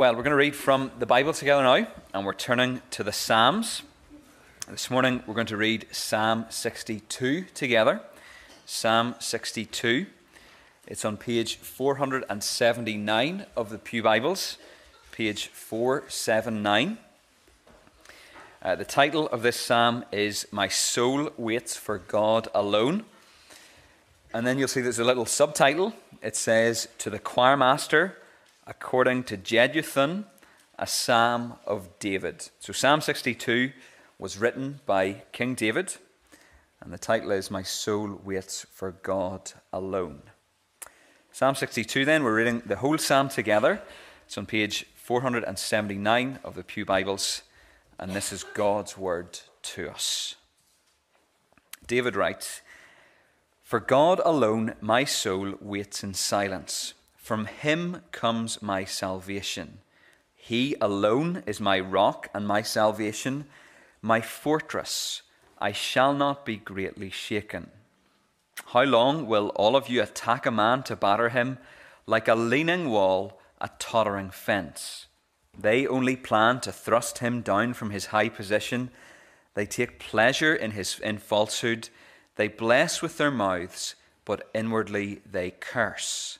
Well, we're going to read from the Bible together now, and we're turning to the Psalms. This morning, we're going to read Psalm 62 together. Psalm 62. It's on page 479 of the Pew Bibles, page 479. Uh, the title of this psalm is My Soul Waits for God Alone. And then you'll see there's a little subtitle. It says, To the choir master according to Jeduthun, a psalm of David. So Psalm 62 was written by King David, and the title is My Soul Waits for God Alone. Psalm 62, then, we're reading the whole psalm together. It's on page 479 of the Pew Bibles, and this is God's word to us. David writes, For God alone my soul waits in silence from him comes my salvation. He alone is my rock and my salvation, my fortress. I shall not be greatly shaken. How long will all of you attack a man to batter him like a leaning wall, a tottering fence? They only plan to thrust him down from his high position. They take pleasure in his in falsehood. They bless with their mouths, but inwardly they curse.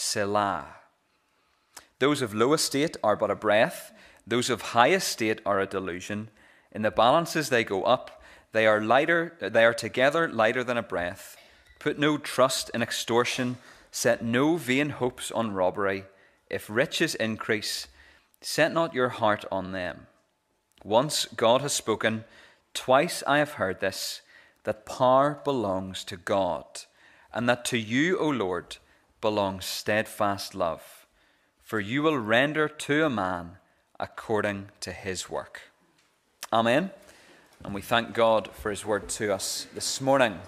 Selah. Those of low estate are but a breath, those of high estate are a delusion. In the balances they go up, they are lighter, they are together lighter than a breath. Put no trust in extortion, set no vain hopes on robbery. If riches increase, set not your heart on them. Once God has spoken, twice I have heard this, that power belongs to God, and that to you, O Lord, belongs steadfast love, for you will render to a man according to his work. Amen. And we thank God for his word to us this morning.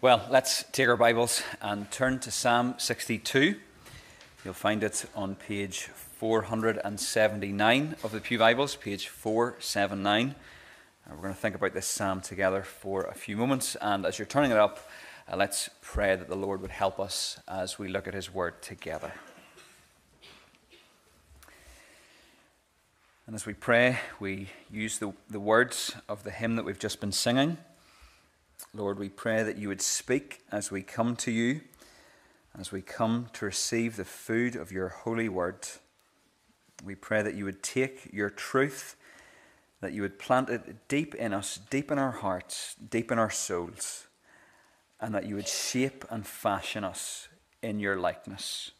Well, let's take our Bibles and turn to Psalm 62. You'll find it on page 479 of the Pew Bibles, page 479. And we're going to think about this psalm together for a few moments. And as you're turning it up, uh, let's pray that the Lord would help us as we look at His Word together. And as we pray, we use the, the words of the hymn that we've just been singing. Lord, we pray that you would speak as we come to you, as we come to receive the food of your holy word. We pray that you would take your truth, that you would plant it deep in us, deep in our hearts, deep in our souls and that you would shape and fashion us in your likeness.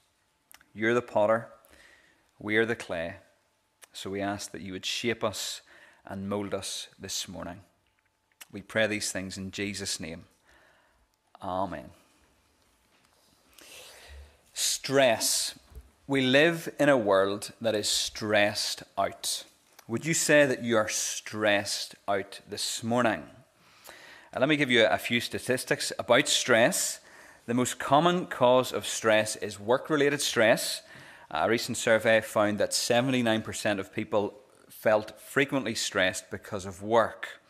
You're the potter, we are the clay. So we ask that you would shape us and mold us this morning. We pray these things in Jesus' name. Amen. Stress. We live in a world that is stressed out. Would you say that you are stressed out this morning? Uh, let me give you a few statistics about stress. The most common cause of stress is work related stress. A recent survey found that 79% of people felt frequently stressed because of work.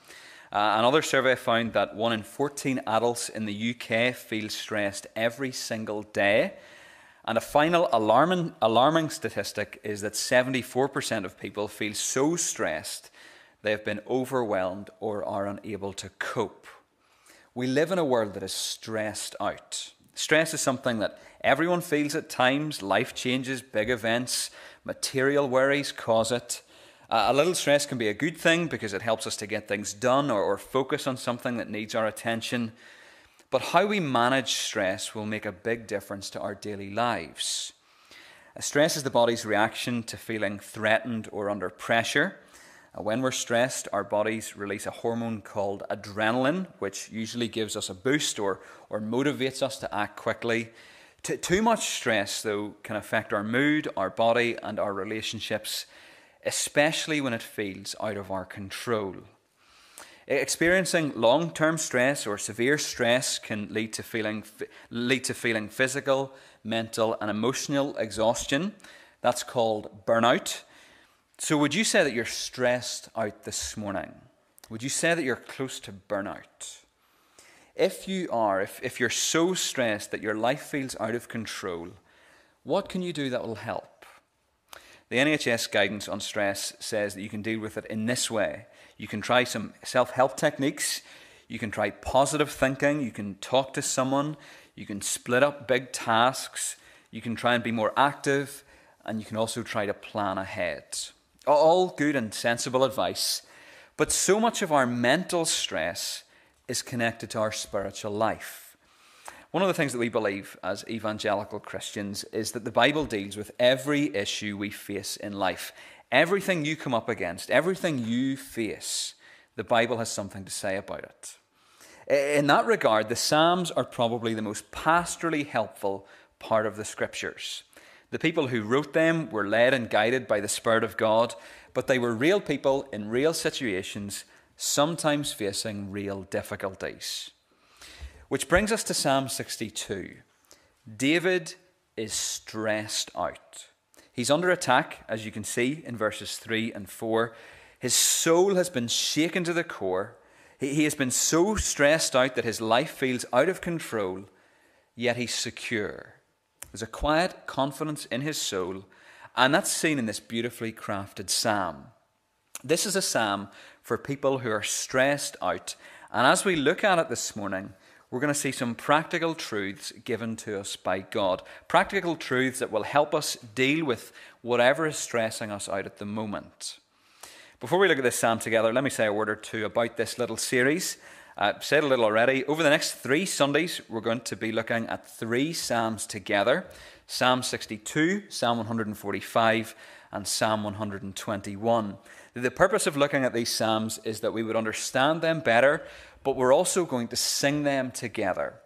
Uh, another survey found that 1 in 14 adults in the UK feel stressed every single day. And a final alarming, alarming statistic is that 74% of people feel so stressed they have been overwhelmed or are unable to cope. We live in a world that is stressed out. Stress is something that everyone feels at times. Life changes, big events, material worries cause it. A little stress can be a good thing because it helps us to get things done or, or focus on something that needs our attention. But how we manage stress will make a big difference to our daily lives. Stress is the body's reaction to feeling threatened or under pressure. Uh, when we're stressed, our bodies release a hormone called adrenaline, which usually gives us a boost or, or motivates us to act quickly. T- too much stress, though, can affect our mood, our body, and our relationships, especially when it feels out of our control. Experiencing long term stress or severe stress can lead to, feeling, lead to feeling physical, mental, and emotional exhaustion. That's called burnout. So, would you say that you're stressed out this morning? Would you say that you're close to burnout? If you are, if, if you're so stressed that your life feels out of control, what can you do that will help? The NHS guidance on stress says that you can deal with it in this way. You can try some self help techniques, you can try positive thinking, you can talk to someone, you can split up big tasks, you can try and be more active, and you can also try to plan ahead. All good and sensible advice, but so much of our mental stress is connected to our spiritual life. One of the things that we believe as evangelical Christians is that the Bible deals with every issue we face in life. Everything you come up against, everything you face, the Bible has something to say about it. In that regard, the Psalms are probably the most pastorally helpful part of the Scriptures. The people who wrote them were led and guided by the Spirit of God, but they were real people in real situations sometimes facing real difficulties. Which brings us to Psalm 62. David is stressed out. He's under attack, as you can see in verses 3 and 4. His soul has been shaken to the core. He has been so stressed out that his life feels out of control, yet he's secure. There's a quiet confidence in his soul, and that's seen in this beautifully crafted psalm. This is a psalm for people who are stressed out. And as we look at it this morning, we're going to see some practical truths given to us by God. Practical truths that will help us deal with whatever is stressing us out at the moment. Before we look at this psalm together, let me say a word or two about this little series. I've said a little already. Over the next three Sundays, we're going to be looking at three psalms together Psalm 62, Psalm 145, and Psalm 121. The purpose of looking at these Psalms is that we would understand them better, but we're also going to sing them together.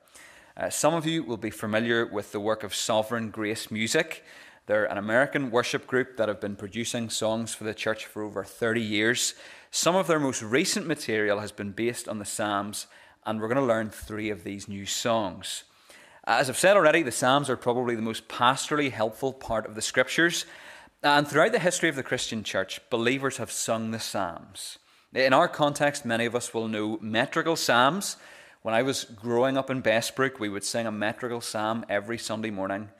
Uh, some of you will be familiar with the work of Sovereign Grace Music. They're an American worship group that have been producing songs for the church for over 30 years. Some of their most recent material has been based on the Psalms, and we're going to learn three of these new songs. Uh, as I've said already, the Psalms are probably the most pastorally helpful part of the Scriptures. And throughout the history of the Christian church, believers have sung the Psalms. In our context, many of us will know metrical Psalms. When I was growing up in Bessbrook, we would sing a metrical Psalm every Sunday morning.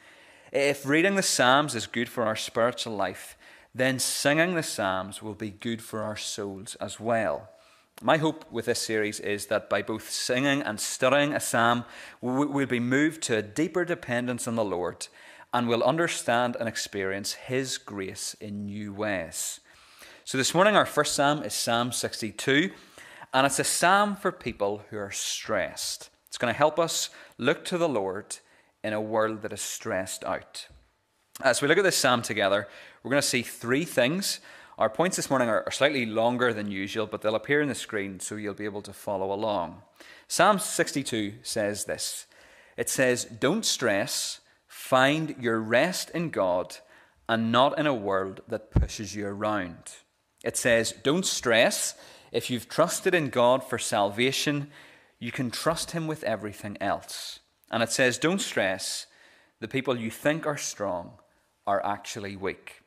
If reading the Psalms is good for our spiritual life, then singing the Psalms will be good for our souls as well. My hope with this series is that by both singing and studying a psalm, we'll be moved to a deeper dependence on the Lord and will understand and experience His grace in new ways. So, this morning, our first psalm is Psalm 62, and it's a psalm for people who are stressed. It's going to help us look to the Lord in a world that is stressed out. As we look at this psalm together, we're going to see three things. Our points this morning are slightly longer than usual, but they'll appear on the screen so you'll be able to follow along. Psalm 62 says this It says, Don't stress Find your rest in God and not in a world that pushes you around. It says, Don't stress. If you've trusted in God for salvation, you can trust Him with everything else. And it says, Don't stress. The people you think are strong are actually weak.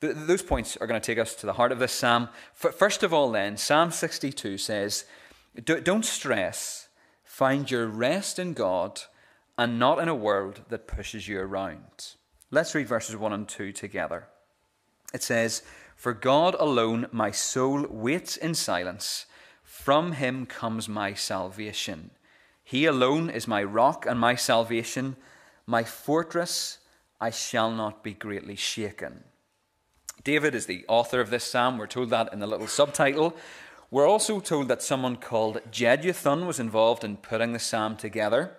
Those points are going to take us to the heart of this psalm. first of all, then, Psalm 62 says, Don't stress. Find your rest in God and not in a world that pushes you around. Let's read verses 1 and 2 together. It says, For God alone my soul waits in silence. From him comes my salvation. He alone is my rock and my salvation, my fortress. I shall not be greatly shaken. David is the author of this psalm. We're told that in the little subtitle. We're also told that someone called Jeduthun was involved in putting the psalm together.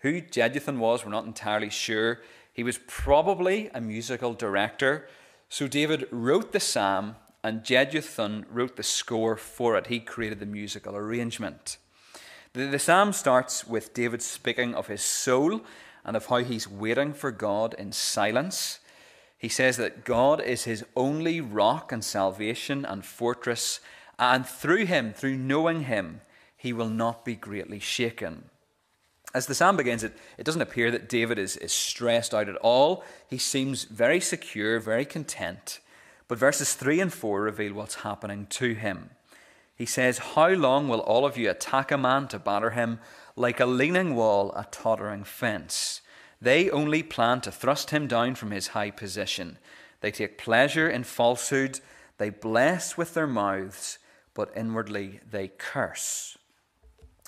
Who Jeduthun was, we're not entirely sure. He was probably a musical director. So David wrote the psalm, and Jeduthun wrote the score for it. He created the musical arrangement. The, the psalm starts with David speaking of his soul, and of how he's waiting for God in silence. He says that God is his only rock and salvation and fortress, and through him, through knowing him, he will not be greatly shaken. As the psalm begins, it, it doesn't appear that David is, is stressed out at all. He seems very secure, very content. But verses 3 and 4 reveal what's happening to him. He says, How long will all of you attack a man to batter him like a leaning wall, a tottering fence? They only plan to thrust him down from his high position. They take pleasure in falsehood. They bless with their mouths, but inwardly they curse.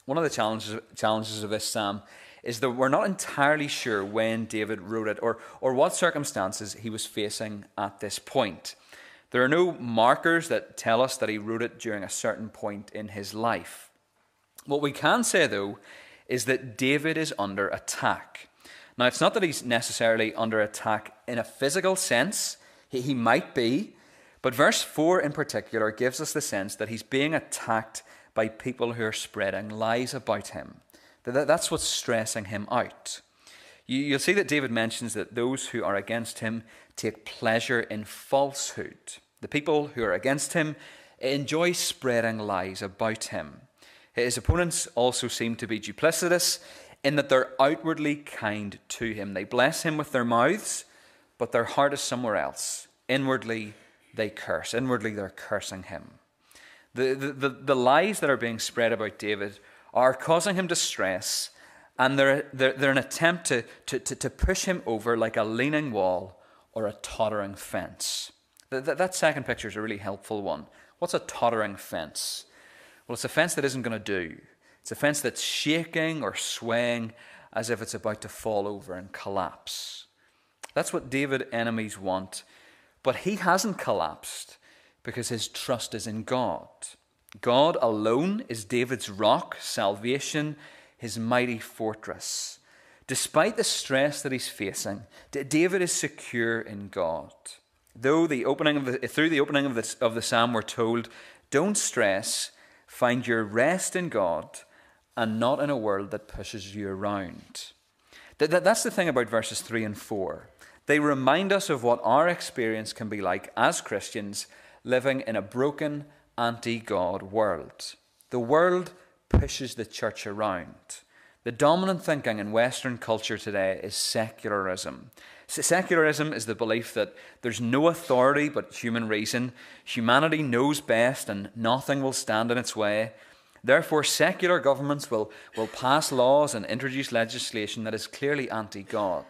One of the challenges, challenges of this psalm is that we're not entirely sure when David wrote it or, or what circumstances he was facing at this point. There are no markers that tell us that he wrote it during a certain point in his life. What we can say, though, is that David is under attack. Now, it's not that he's necessarily under attack in a physical sense, he, he might be, but verse 4 in particular gives us the sense that he's being attacked by people who are spreading lies about him. That, that's what's stressing him out. You, you'll see that David mentions that those who are against him take pleasure in falsehood. The people who are against him enjoy spreading lies about him. His opponents also seem to be duplicitous in that they're outwardly kind to him. They bless him with their mouths, but their heart is somewhere else. Inwardly, they curse. Inwardly, they're cursing him. The, the, the, the lies that are being spread about David are causing him distress, and they're, they're, they're an attempt to, to, to, to push him over like a leaning wall or a tottering fence. That, that second picture is a really helpful one. What's a tottering fence? Well, it's a fence that isn't going to do. It's a fence that's shaking or swaying as if it's about to fall over and collapse. That's what David's enemies want. But he hasn't collapsed because his trust is in God. God alone is David's rock, salvation, his mighty fortress. Despite the stress that he's facing, David is secure in God. Though the opening of the, through the opening of the, of the psalm, we're told, don't stress, find your rest in God and not in a world that pushes you around. That, that, that's the thing about verses 3 and 4. They remind us of what our experience can be like as Christians living in a broken, anti God world. The world pushes the church around. The dominant thinking in Western culture today is secularism. Secularism is the belief that there's no authority but human reason. Humanity knows best and nothing will stand in its way. Therefore, secular governments will, will pass laws and introduce legislation that is clearly anti God.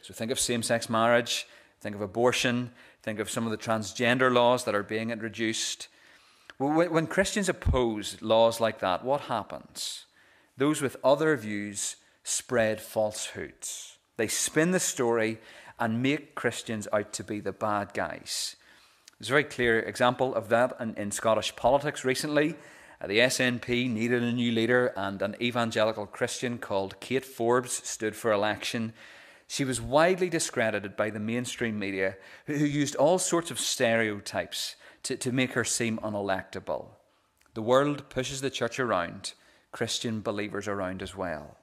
So think of same sex marriage, think of abortion, think of some of the transgender laws that are being introduced. When Christians oppose laws like that, what happens? Those with other views spread falsehoods. They spin the story and make Christians out to be the bad guys. There's a very clear example of that in, in Scottish politics recently. Uh, the SNP needed a new leader, and an evangelical Christian called Kate Forbes stood for election. She was widely discredited by the mainstream media, who, used all sorts of stereotypes to, to make her seem unelectable. The world pushes the church around, Christian believers around as well.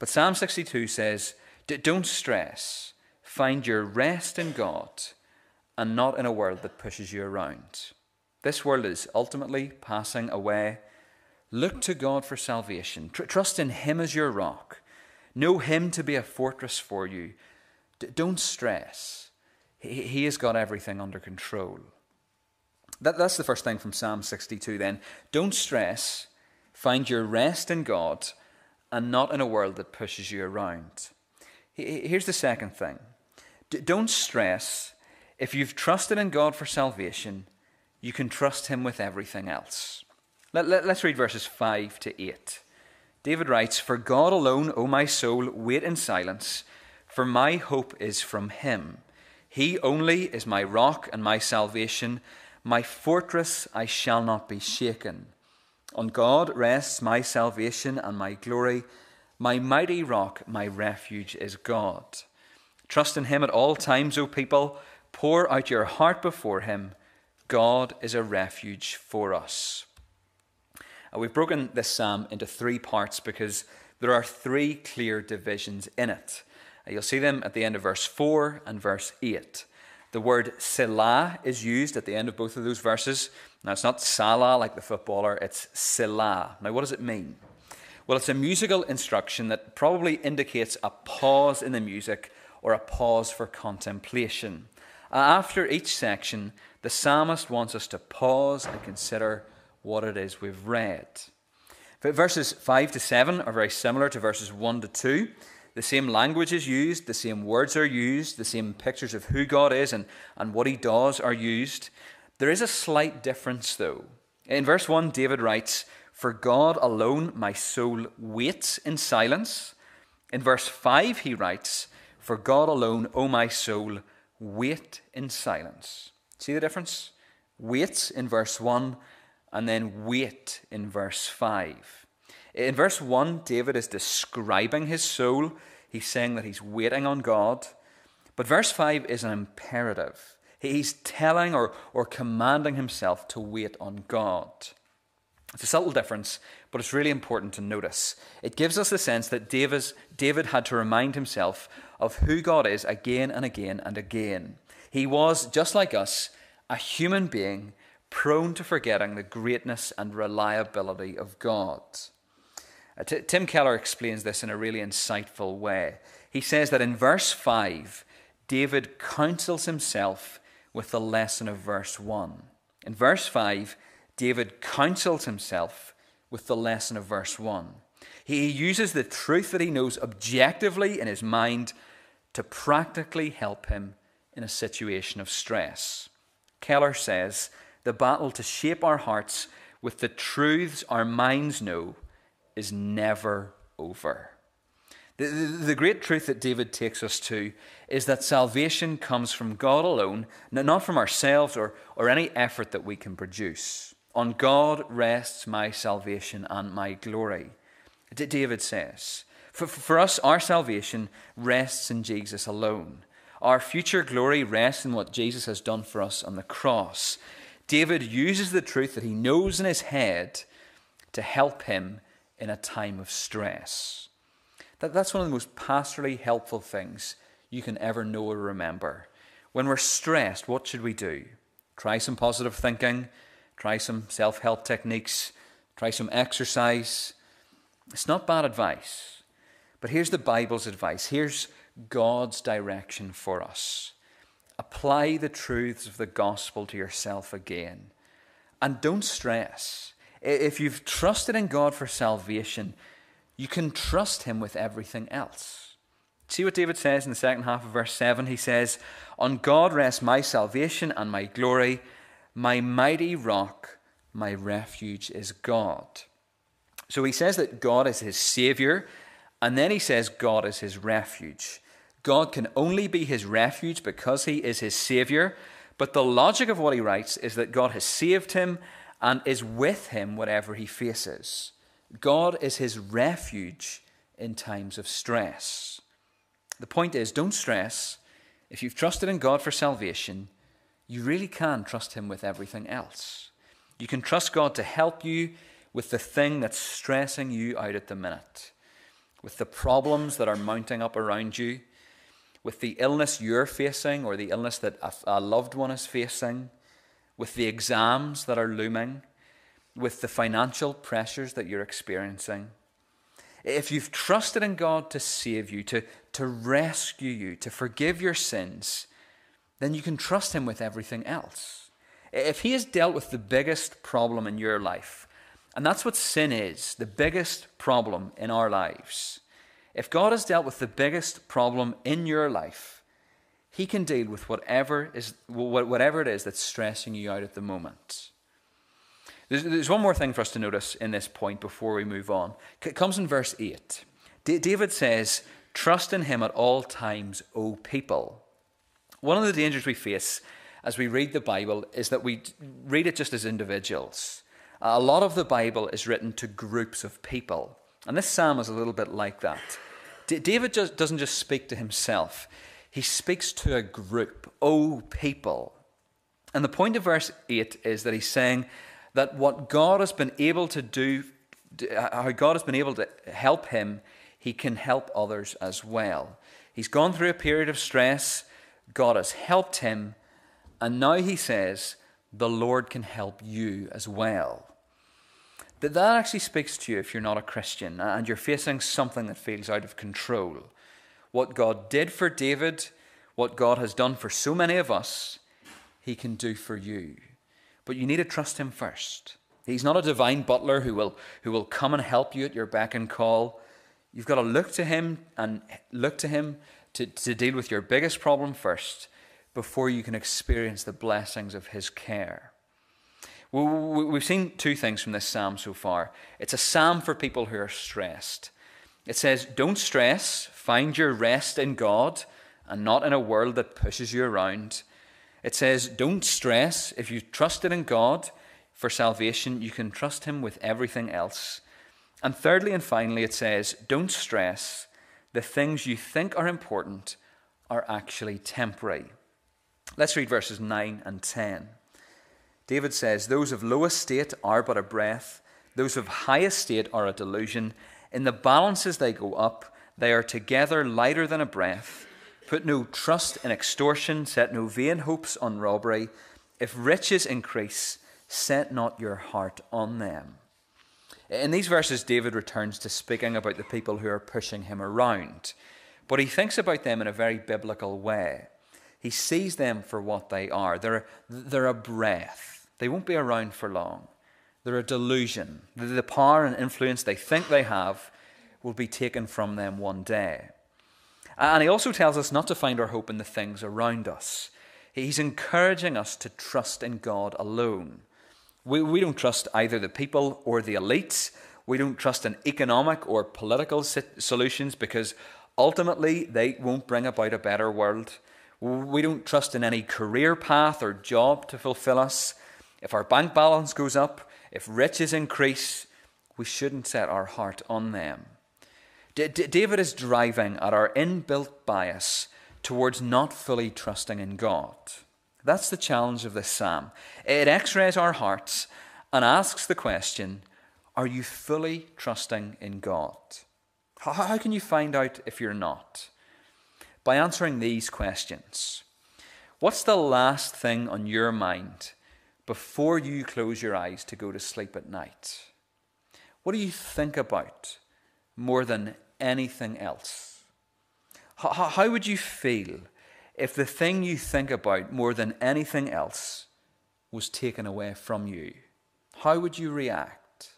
But Psalm 62 says, Don't stress, find your rest in God and not in a world that pushes you around. This world is ultimately passing away. Look to God for salvation. Tr- trust in Him as your rock. Know Him to be a fortress for you. D- don't stress. He-, he has got everything under control. That, that's the first thing from Psalm 62 then. Don't stress. Find your rest in God and not in a world that pushes you around. Here's the second thing. Don't stress. If you've trusted in God for salvation, you can trust him with everything else. Let, let, let's read verses 5 to 8. David writes, For God alone, O my soul, wait in silence, for my hope is from him. He only is my rock and my salvation, my fortress, I shall not be shaken. On God rests my salvation and my glory. My mighty rock, my refuge is God. Trust in him at all times, O people. Pour out your heart before him. God is a refuge for us. Uh, we've broken this psalm into three parts because there are three clear divisions in it. Uh, you'll see them at the end of verse 4 and verse 8. The word Selah is used at the end of both of those verses. Now, it's not Salah like the footballer, it's Selah. Now, what does it mean? Well, it's a musical instruction that probably indicates a pause in the music or a pause for contemplation. After each section, the psalmist wants us to pause and consider what it is we've read. Verses 5 to 7 are very similar to verses 1 to 2. The same language is used, the same words are used, the same pictures of who God is and, and what he does are used. There is a slight difference, though. In verse 1, David writes, For God alone my soul waits in silence. In verse 5, he writes, For God alone, O my soul, wait in silence. See the difference? Wait in verse 1 and then wait in verse 5. In verse 1, David is describing his soul. He's saying that he's waiting on God. But verse 5 is an imperative. He's telling or, or commanding himself to wait on God. It's a subtle difference, but it's really important to notice. It gives us the sense that David, had to remind himself of who God is again and again and again. He was, just like us, a human being prone to forgetting the greatness and reliability of God. Uh, T- Tim Keller explains this in a really insightful way. He says that in verse 5, David counsels himself with the lesson of verse 1. In verse 5, David counsels himself with the lesson of verse 1. He uses the truth that he knows objectively in his mind to practically help him in a situation of stress. Keller says the battle to shape our hearts with the truths our minds know is never over. The, the, the, great truth that David takes us to is that salvation comes from God alone, not from ourselves or, or any effort that we can produce. On God rests my salvation and my glory. David says, for, for us, our salvation rests in Jesus alone. Our future glory rests in what Jesus has done for us on the cross. David uses the truth that he knows in his head to help him in a time of stress. That, that's one of the most pastorally helpful things you can ever know or remember. When we're stressed, what should we do? Try some positive thinking, try some self help techniques, try some exercise. It's not bad advice. But here's the Bible's advice. Here's God's direction for us. Apply the truths of the gospel to yourself again. And don't stress. If you've trusted in God for salvation, you can trust Him with everything else. See what David says in the second half of verse 7? He says, On God rests my salvation and my glory, my mighty rock, my refuge is God. So he says that God is his Savior, and then he says God is his refuge. God can only be his refuge because he is his Savior, but the logic of what he writes is that God has saved him and is with him whatever he faces. God is his refuge in times of stress. The point is don't stress. If you've trusted in God for salvation, you really can trust him with everything else. You can trust God to help you with the thing that's stressing you out at the minute, with the problems that are mounting up around you, with the illness you're facing or the illness that a, loved one is facing, with the exams that are looming, with the financial pressures that you're experiencing. If you've trusted in God to save you, to, to rescue you, to forgive your sins, then you can trust Him with everything else. If He has dealt with the biggest problem in your life, and that's what sin is the biggest problem in our lives. If God has dealt with the biggest problem in your life, He can deal with whatever, is, whatever it is that's stressing you out at the moment. There's, there's one more thing for us to notice in this point before we move on. It comes in verse 8. D- David says, Trust in Him at all times, O people. One of the dangers we face as we read the Bible is that we read it just as individuals. Uh, a lot of the Bible is written to groups of people. And this psalm is a little bit like that. David just doesn't just speak to himself, he speaks to a group, oh people. And the point of verse 8 is that he's saying that what God has been able to do uh, how God has been able to help him, he can help others as well. He's gone through a period of stress, God has helped him, and now he says, the Lord can help you as well. That that actually speaks to you if you're not a Christian and you're facing something that feels out of control. What God did for David, what God has done for so many of us, he can do for you. But you need to trust him first. He's not a divine butler who will, who will come and help you at your beck and call. You've got to look to him and look to him to, to deal with your biggest problem first before you can experience the blessings of his care. Well, we've seen two things from this psalm so far. It's a psalm for people who are stressed. It says, Don't stress, find your rest in God and not in a world that pushes you around. It says, Don't stress. If you trusted in God for salvation, you can trust Him with everything else. And thirdly and finally, it says, Don't stress. The things you think are important are actually temporary. Let's read verses 9 and 10. David says, Those of low estate are but a breath, those of high estate are a delusion. In the balances they go up, they are together lighter than a breath. Put no trust in extortion, set no vain hopes on robbery. If riches increase, set not your heart on them. In these verses, David returns to speaking about the people who are pushing him around, but he thinks about them in a very biblical way. He sees them for what they are. They're, they're a breath. They won't be around for long. They're a delusion. The power and influence they think they have will be taken from them one day. And he also tells us not to find our hope in the things around us. He's encouraging us to trust in God alone. We, we don't trust either the people or the elites. We don't trust in economic or political solutions because ultimately they won't bring about a better world. We don't trust in any career path or job to fulfill us. If our bank balance goes up, if riches increase, we shouldn't set our heart on them. D- D- David is driving at our inbuilt bias towards not fully trusting in God. That's the challenge of this psalm. It x rays our hearts and asks the question Are you fully trusting in God? How, can you find out if you're not? By answering these questions What's the last thing on your mind before you close your eyes to go to sleep at night? What do you think about more than anything else? How would you feel if the thing you think about more than anything else was taken away from you? How would you react?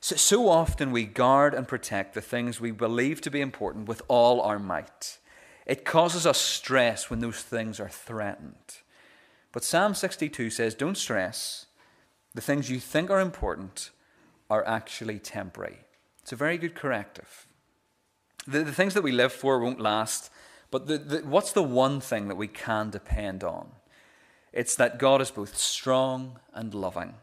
So, so often we guard and protect the things we believe to be important with all our might. It causes us stress when those things are threatened. But Psalm 62 says, Don't stress. The things you think are important are actually temporary. It's a very good corrective. The, the things that we live for won't last, but the, the, what's the one thing that we can depend on? It's that God is both strong and loving.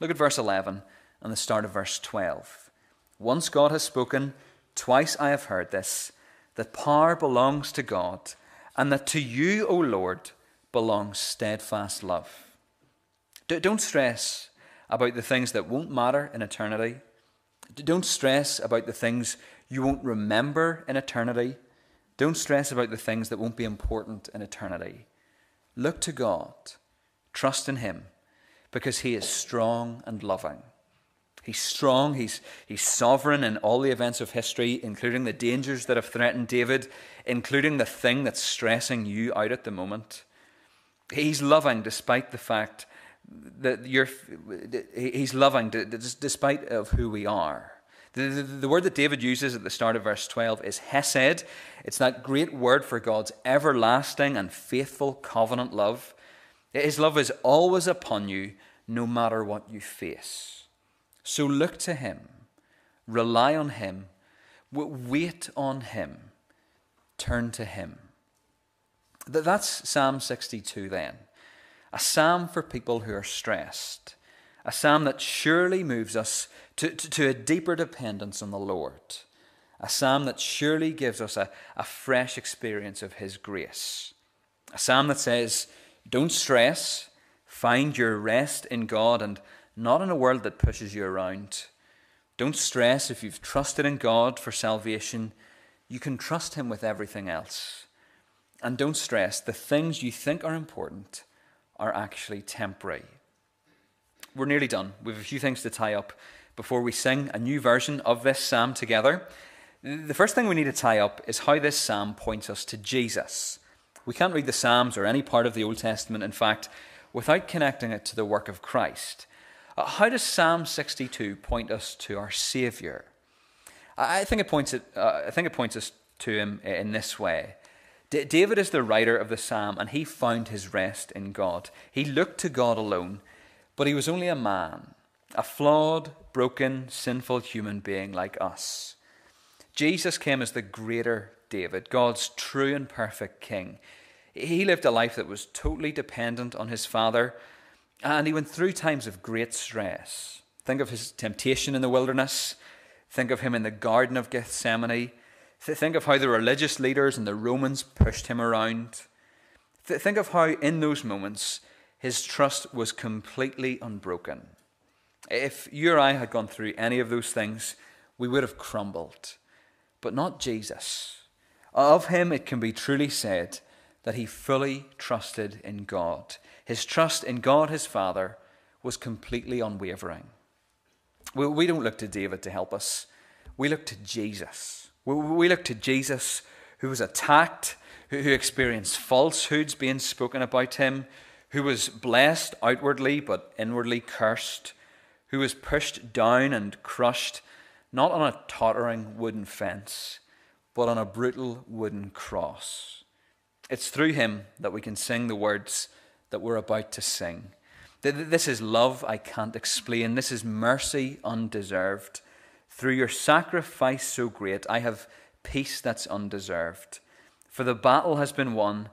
Look at verse 11 and the start of verse 12. Once God has spoken, twice I have heard this, that power belongs to God, and that to you, O Lord, belongs steadfast love. Don't stress about the things that won't matter in eternity. Don't stress about the things you won't remember in eternity. Don't stress about the things that won't be important in eternity. Look to God, trust in Him, because He is strong and loving. He's strong, he's, he's sovereign in all the events of history, including the dangers that have threatened David, including the thing that's stressing you out at the moment. He's loving despite the fact that you're, he's loving despite of who we are. The, the, the, word that David uses at the start of verse 12 is hesed. It's that great word for God's everlasting and faithful covenant love. His love is always upon you, no matter what you face. So look to Him, rely on Him, wait on Him, turn to Him. That's Psalm 62 then. A psalm for people who are stressed. A psalm that surely moves us to, to, to, a deeper dependence on the Lord. A psalm that surely gives us a, a fresh experience of His grace. A psalm that says, Don't stress, find your rest in God and not in a world that pushes you around. Don't stress if you've trusted in God for salvation, you can trust Him with everything else. And don't stress, the things you think are important are actually temporary. We're nearly done. We have a few things to tie up before we sing a new version of this psalm together. The first thing we need to tie up is how this psalm points us to Jesus. We can't read the Psalms or any part of the Old Testament, in fact, without connecting it to the work of Christ. Uh, how does Psalm 62 point us to our Saviour? I think it points, it, uh, I think it points us to him in this way. D- David is the writer of the psalm, and he found his rest in God. He looked to God alone, but he was only a man, a flawed, broken, sinful human being like us. Jesus came as the greater David, God's true and perfect king. He lived a life that was totally dependent on his Father, and he went through times of great stress. Think of his temptation in the wilderness. Think of him in the Garden of Gethsemane. Think of how the religious leaders and the Romans pushed him around. Think of how, in those moments, his trust was completely unbroken. If you or I had gone through any of those things, we would have crumbled. But not Jesus. Of him, it can be truly said that he fully trusted in God. His trust in God, his Father, was completely unwavering. We don't look to David to help us, we look to Jesus. We look to Jesus who was attacked, who experienced falsehoods being spoken about him, who was blessed outwardly but inwardly cursed, who was pushed down and crushed, not on a tottering wooden fence but on a brutal wooden cross. It's through him that we can sing the words that we're about to sing. This is love I can't explain. This is mercy undeserved. Through your sacrifice so great, I have peace that's undeserved. For the battle has been won,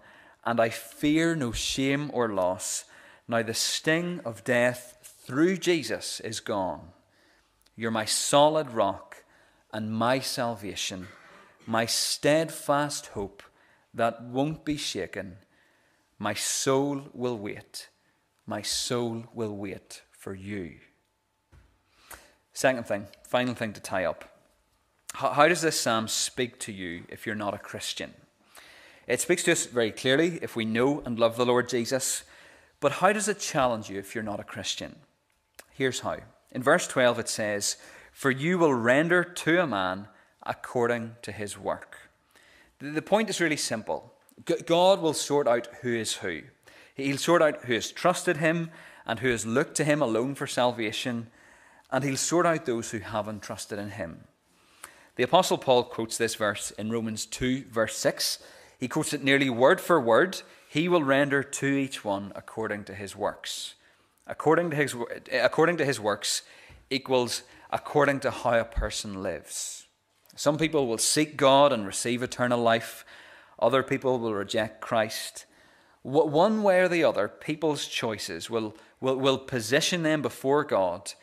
and I fear no shame or loss. Now the sting of death through Jesus is gone. You're my solid rock and my salvation my steadfast hope that won't be shaken. My soul will wait. My soul will wait for you. Second thing, final thing to tie up. How, how, does this psalm speak to you if you're not a Christian? It speaks to us very clearly if we know and love the Lord Jesus. But how does it challenge you if you're not a Christian? Here's how. In verse 12 it says, For you will render to a man according to his work. The point is really simple God will sort out who is who. He'll sort out who has trusted him and who has looked to him alone for salvation, and he'll sort out those who haven't trusted in him. The Apostle Paul quotes this verse in Romans 2, verse 6. He quotes it nearly word for word. He will render to each one according to his works. According to his, according to his works equals according to how a person lives. Some people will seek God and receive eternal life, other people will reject Christ. One way or the other, people's choices will, will, will position them before God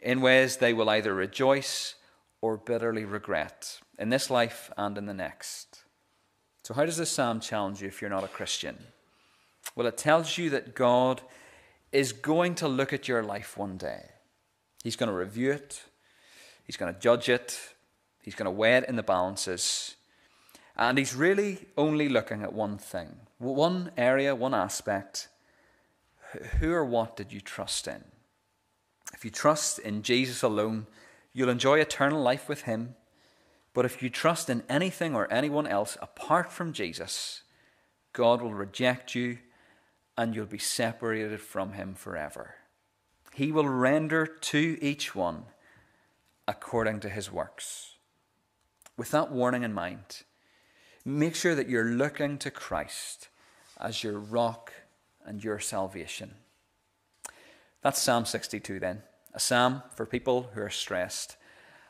in ways they will either rejoice or bitterly regret in this life and in the next. So, how does this psalm challenge you if you're not a Christian? Well, it tells you that God is going to look at your life one day. He's going to review it, He's going to judge it, He's going to weigh it in the balances. And he's really only looking at one thing, one area, one aspect. Who or what did you trust in? If you trust in Jesus alone, you'll enjoy eternal life with him. But if you trust in anything or anyone else apart from Jesus, God will reject you and you'll be separated from him forever. He will render to each one according to his works with that warning in mind, make sure that you're looking to Christ as your rock and your salvation. That's Psalm 62 then. A psalm for people who are stressed.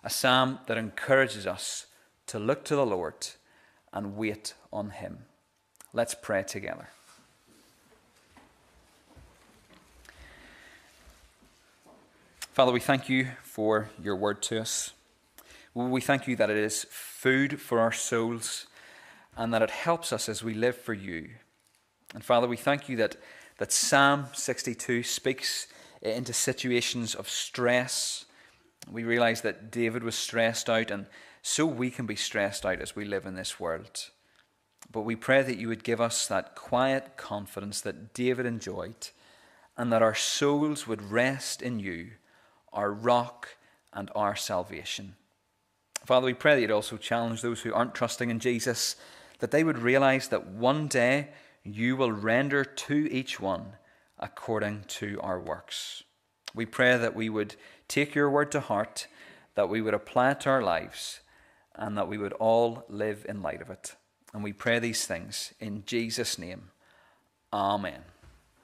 A psalm that encourages us to look to the Lord and wait on Him. Let's pray together. Father, we thank you for your word to us. We thank you that it is food for our souls and that it helps us as we live for you. And Father, we thank you that, that Psalm 62 speaks into situations of stress We realize that David was stressed out, and so we can be stressed out as we live in this world. But we pray that you would give us that quiet confidence that David enjoyed, and that our souls would rest in you, our rock and our salvation. Father, we pray that you'd also challenge those who aren't trusting in Jesus, that they would realize that one day you will render to each one according to our works. We pray that we would take your word to heart, that we would apply it to our lives, and that we would all live in light of it. And we pray these things in Jesus' name. Amen.